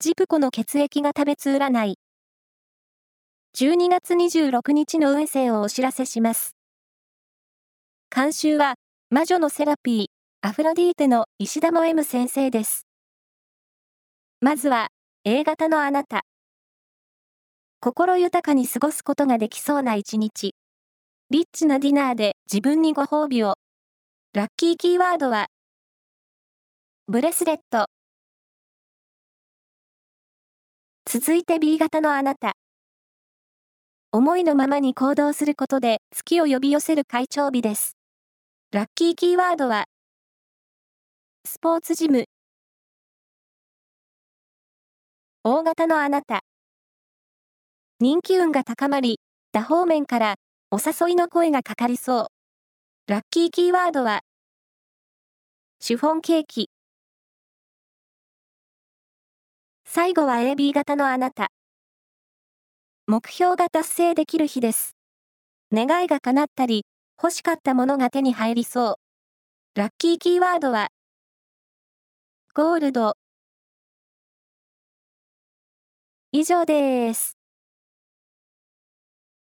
ジプコの血液が食べつ占い。12月26日の運勢をお知らせします。監修は、魔女のセラピー、アフロディーテの石田も M 先生です。まずは、A 型のあなた。心豊かに過ごすことができそうな一日。リッチなディナーで自分にご褒美を。ラッキーキーワードは、ブレスレット。続いて B 型のあなた。思いのままに行動することで月を呼び寄せる会長日です。ラッキーキーワードは、スポーツジム。大型のあなた。人気運が高まり、多方面からお誘いの声がかかりそう。ラッキーキーワードは、シフォンケーキ。最後は AB 型のあなた。目標が達成できる日です。願いが叶ったり、欲しかったものが手に入りそう。ラッキーキーワードは、ゴールド。以上です。